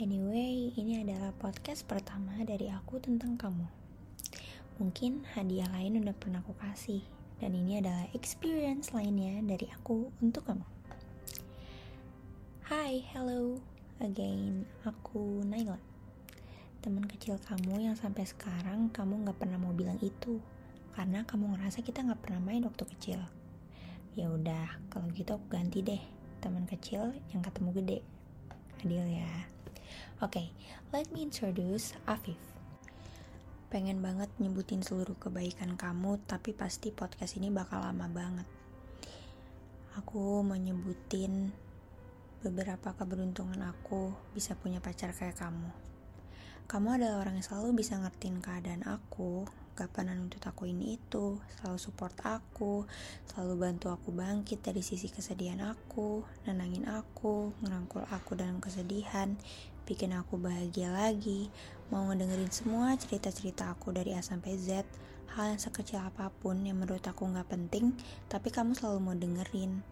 Anyway, ini adalah podcast pertama dari aku tentang kamu. Mungkin hadiah lain udah pernah aku kasih, dan ini adalah experience lainnya dari aku untuk kamu. Hai, hello, again, aku Naila. Teman kecil kamu yang sampai sekarang kamu gak pernah mau bilang itu, karena kamu ngerasa kita gak pernah main waktu kecil. Ya udah, kalau gitu aku ganti deh, teman kecil yang ketemu gede. Adil ya. Oke, okay, let me introduce Afif. Pengen banget nyebutin seluruh kebaikan kamu, tapi pasti podcast ini bakal lama banget. Aku mau nyebutin beberapa keberuntungan aku bisa punya pacar kayak kamu. Kamu adalah orang yang selalu bisa ngertiin keadaan aku, gak pernah nuntut aku ini itu, selalu support aku, selalu bantu aku bangkit dari sisi kesedihan aku, nenangin aku, ngerangkul aku dalam kesedihan, bikin aku bahagia lagi, mau ngedengerin semua cerita-cerita aku dari A sampai Z, hal yang sekecil apa pun yang menurut aku gak penting, tapi kamu selalu mau dengerin.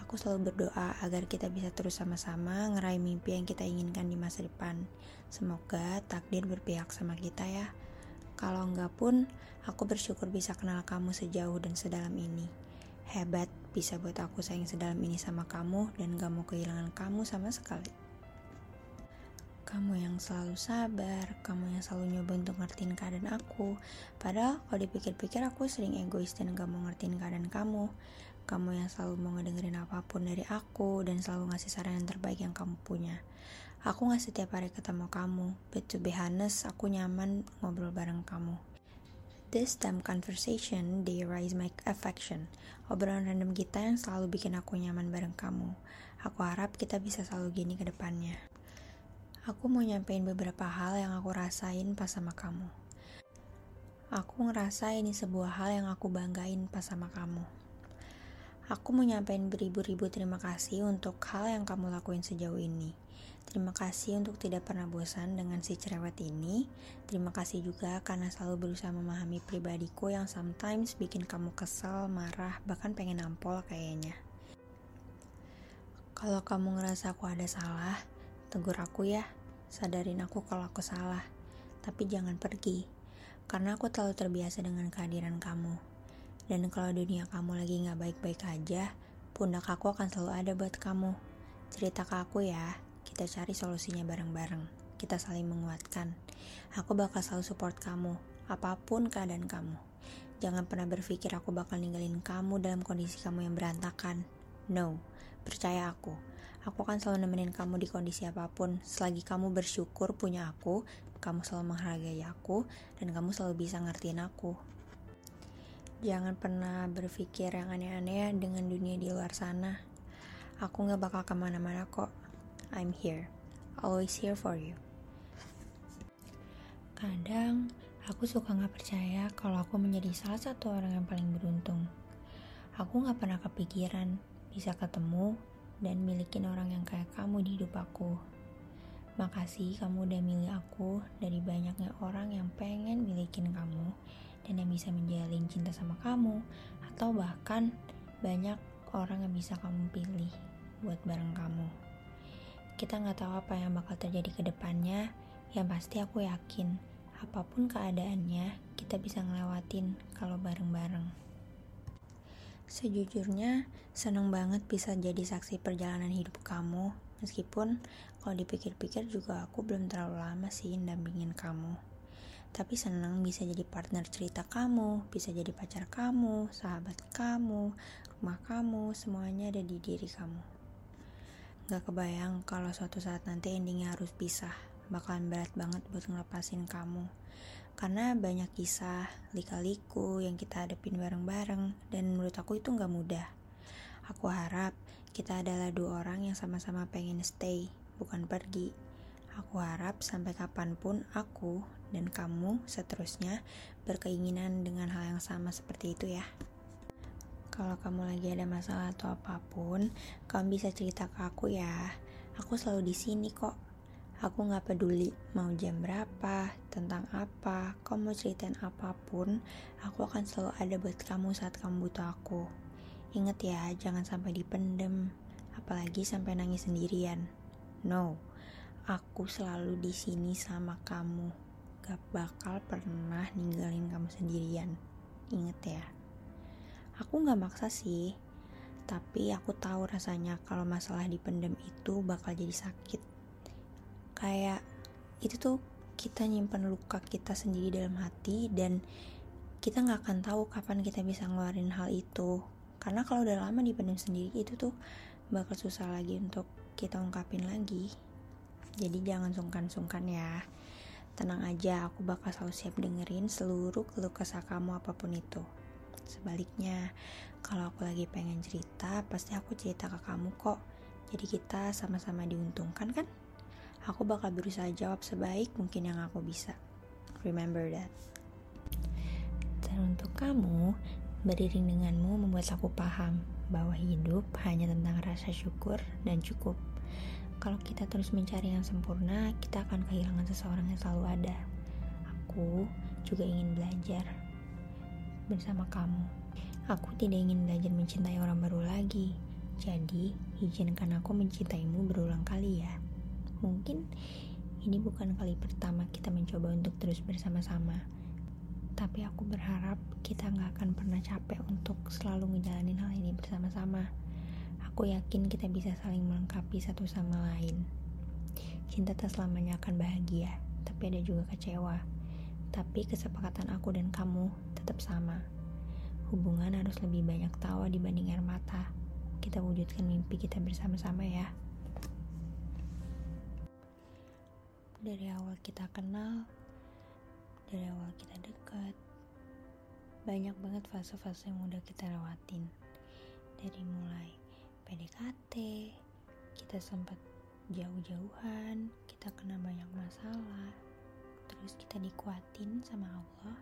Aku selalu berdoa agar kita bisa terus sama-sama ngeraih mimpi yang kita inginkan di masa depan. Semoga takdir berpihak sama kita ya. Kalau enggak pun, aku bersyukur bisa kenal kamu sejauh dan sedalam ini. Hebat bisa buat aku sayang sedalam ini sama kamu dan gak mau kehilangan kamu sama sekali. Kamu yang selalu sabar, kamu yang selalu nyoba untuk ngertiin keadaan aku. Padahal kalau dipikir-pikir aku sering egois dan gak mau ngertiin keadaan kamu. Kamu yang selalu mau ngedengerin apa pun dari aku dan selalu ngasih saran yang terbaik yang kamu punya. Aku gak setiap hari ketemu kamu, but to be honest, aku nyaman ngobrol bareng kamu. This time conversation, they raise my affection. Obrolan random kita yang selalu bikin aku nyaman bareng kamu. Aku harap kita bisa selalu gini ke depannya. Aku mau nyampein beberapa hal yang aku rasain pas sama kamu. Aku ngerasa ini sebuah hal yang aku banggain pas sama kamu. Aku mau nyampein beribu-ribu terima kasih untuk hal yang kamu lakuin sejauh ini. Terima kasih untuk tidak pernah bosan dengan si cerewet ini. Terima kasih juga karena selalu berusaha memahami pribadiku yang sometimes bikin kamu kesel, marah, bahkan pengen nampol kayaknya. Kalau kamu ngerasa aku ada salah, tegur aku ya. Sadarin aku kalau aku salah. Tapi jangan pergi, karena aku terlalu terbiasa dengan kehadiran kamu. Dan kalau dunia kamu lagi gak baik-baik aja, pundak aku akan selalu ada buat kamu. Cerita ke aku ya, kita cari solusinya bareng-bareng. Kita saling menguatkan. Aku bakal selalu support kamu, apa pun keadaan kamu. Jangan pernah berpikir aku bakal ninggalin kamu dalam kondisi kamu yang berantakan. No, percaya aku. Aku akan selalu nemenin kamu di kondisi apa pun. Selagi kamu bersyukur punya aku, kamu selalu menghargai aku, dan kamu selalu bisa ngertiin aku. Jangan pernah berpikir yang aneh-aneh dengan dunia di luar sana. Aku gak bakal ke mana-mana kok. I'm here, always here for you. Kadang aku suka gak percaya kalau aku menjadi salah satu orang yang paling beruntung. Aku gak pernah kepikiran bisa ketemu dan milikin orang yang kayak kamu di hidup aku. Makasih kamu udah milih aku dari banyaknya orang yang pengen milikin kamu dan yang bisa menjalin cinta sama kamu atau bahkan banyak orang yang bisa kamu pilih buat bareng kamu. Kita nggak tahu apa yang bakal terjadi ke depannya, yang pasti aku yakin apa pun keadaannya kita bisa ngelewatin kalau bareng-bareng. Sejujurnya, seneng banget bisa jadi saksi perjalanan hidup kamu, meskipun kalau dipikir-pikir juga aku belum terlalu lama sih dampingin kamu. Tapi seneng bisa jadi partner cerita kamu, bisa jadi pacar kamu, sahabat kamu, rumah kamu, semuanya ada di diri kamu. Gak kebayang kalau suatu saat nanti endingnya harus pisah. Bakalan berat banget buat ngelepasin kamu. Karena banyak kisah, lika-liku yang kita hadapin bareng-bareng. Dan menurut aku itu gak mudah. Aku harap kita adalah dua orang yang sama-sama pengen stay, bukan pergi. Aku harap sampai kapan pun aku dan kamu seterusnya berkeinginan dengan hal yang sama seperti itu ya. Kalau kamu lagi ada masalah atau apa pun, kamu bisa cerita ke aku ya. Aku selalu di sini kok. Aku nggak peduli mau jam berapa, tentang apa, kamu mau ceritain apa pun, aku akan selalu ada buat kamu saat kamu butuh aku. Ingat ya, jangan sampai dipendem, apalagi sampai nangis sendirian. No, aku selalu di sini sama kamu. Gak bakal pernah ninggalin kamu sendirian. Ingat ya. Aku gak maksa sih, tapi aku tahu rasanya kalau masalah dipendam itu bakal jadi sakit. Kayak itu tuh kita nyimpan luka kita sendiri dalam hati dan kita nggak akan tahu kapan kita bisa ngeluarin hal itu. Karena kalau udah lama dipendam sendiri itu tuh bakal susah lagi untuk kita ungkapin lagi. Jadi jangan sungkan-sungkan ya. Tenang aja aku bakal selalu siap dengerin seluruh keluh kesah kamu apa pun itu. Sebaliknya kalau aku lagi pengen cerita pasti aku cerita ke kamu kok. Jadi kita sama-sama diuntungkan kan aku bakal berusaha jawab sebaik mungkin yang aku bisa remember that dan untuk kamu, beriring denganmu membuat aku paham bahwa hidup hanya tentang rasa syukur dan cukup. Kalau kita terus mencari yang sempurna, kita akan kehilangan seseorang yang selalu ada. Aku juga ingin belajar bersama kamu. Aku tidak ingin belajar mencintai orang baru lagi. Jadi, izinkan aku mencintaimu berulang kali ya. Mungkin ini bukan kali pertama kita mencoba untuk terus bersama-sama tapi aku berharap kita nggak akan pernah capek untuk selalu ngejalanin hal ini bersama-sama. Aku yakin kita bisa saling melengkapi satu sama lain. Cinta tak selamanya akan bahagia, tapi ada juga kecewa. Tapi kesepakatan aku dan kamu tetap sama. Hubungan harus lebih banyak tawa dibanding air mata. Kita wujudkan mimpi kita bersama-sama ya. Dari awal kita kenal, dari awal kita dekat banyak banget fase-fase yang udah kita lewatin. Dari mulai PDKT kita sempat jauh-jauhan kita kena banyak masalah terus kita dikuatin sama Allah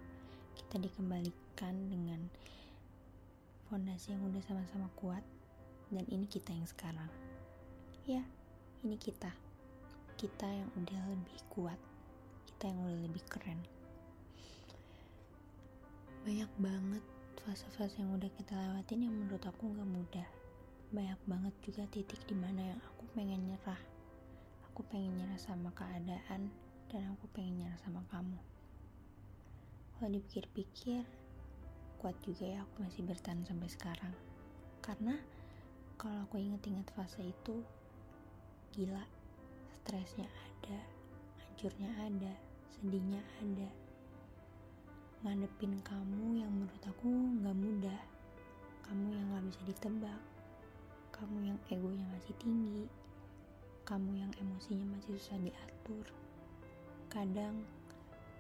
kita dikembalikan dengan fondasi yang udah sama-sama kuat dan ini kita yang sekarang. Ya ini kita kita yang udah lebih kuat kita yang udah lebih keren. Banyak banget fase-fase yang udah kita lewatin yang menurut aku gak mudah. Banyak banget juga titik di mana yang aku pengen nyerah. Aku pengen nyerah sama keadaan dan aku pengen nyerah sama kamu. Kalau dipikir-pikir kuat juga ya aku masih bertahan sampai sekarang. Karena kalau aku inget-inget fase itu gila stresnya ada hancurnya ada sedihnya ada. Ngadepin kamu yang menurut aku gak mudah. Kamu yang gak bisa ditebak. Kamu yang egonya masih tinggi. Kamu yang emosinya masih susah diatur. Kadang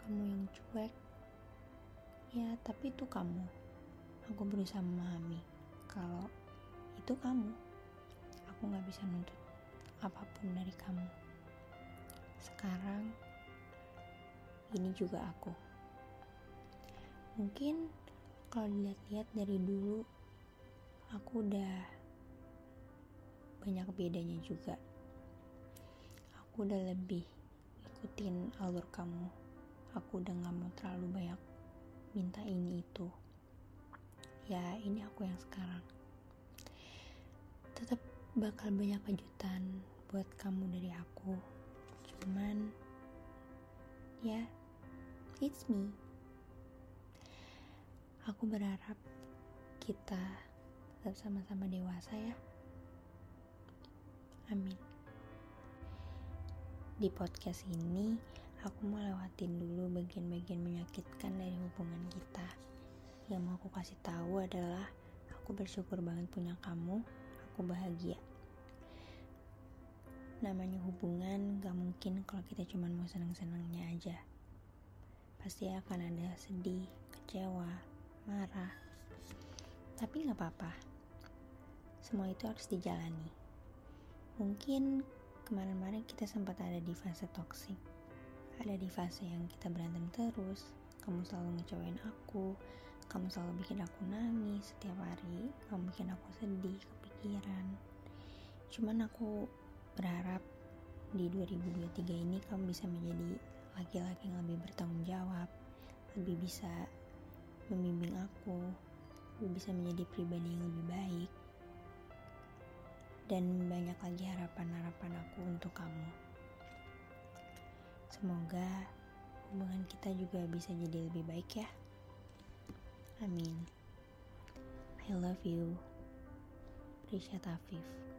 kamu yang cuek. Ya tapi itu kamu. Aku berusaha memahami kalau itu kamu. Aku gak bisa nuntut apa pun dari kamu sekarang ini juga aku. Mungkin kalau dilihat-lihat dari dulu aku udah banyak bedanya juga. Aku udah lebih ikutin alur kamu. Aku udah gak mau terlalu banyak minta ini itu. Ya ini aku yang sekarang. Tetap bakal banyak kejutan buat kamu dari aku cuman ya it's me Aku berharap kita tetap sama-sama dewasa ya. Amin. Di podcast ini, aku mau lewatin dulu bagian-bagian menyakitkan dari hubungan kita. Yang mau aku kasih tahu adalah aku bersyukur banget punya kamu, aku bahagia. Namanya hubungan gak mungkin kalau kita cuma mau seneng-senengnya aja. Pasti akan ada sedih, kecewa, marah. Tapi nggak apa-apa. Semua itu harus dijalani. Mungkin kemarin-kemarin kita sempat ada di fase toksik. Ada di fase yang kita berantem terus. Kamu selalu ngecewain aku. Kamu selalu bikin aku nangis setiap hari. Kamu bikin aku sedih, kepikiran. Cuman aku berharap di 2023 ini kamu bisa menjadi laki-laki yang lebih bertanggung jawab, lebih bisa membimbing aku bisa menjadi pribadi yang lebih baik dan banyak lagi harapan-harapan aku untuk kamu Semoga hubungan kita juga bisa jadi lebih baik ya. Amin. I love you. Risha Tafif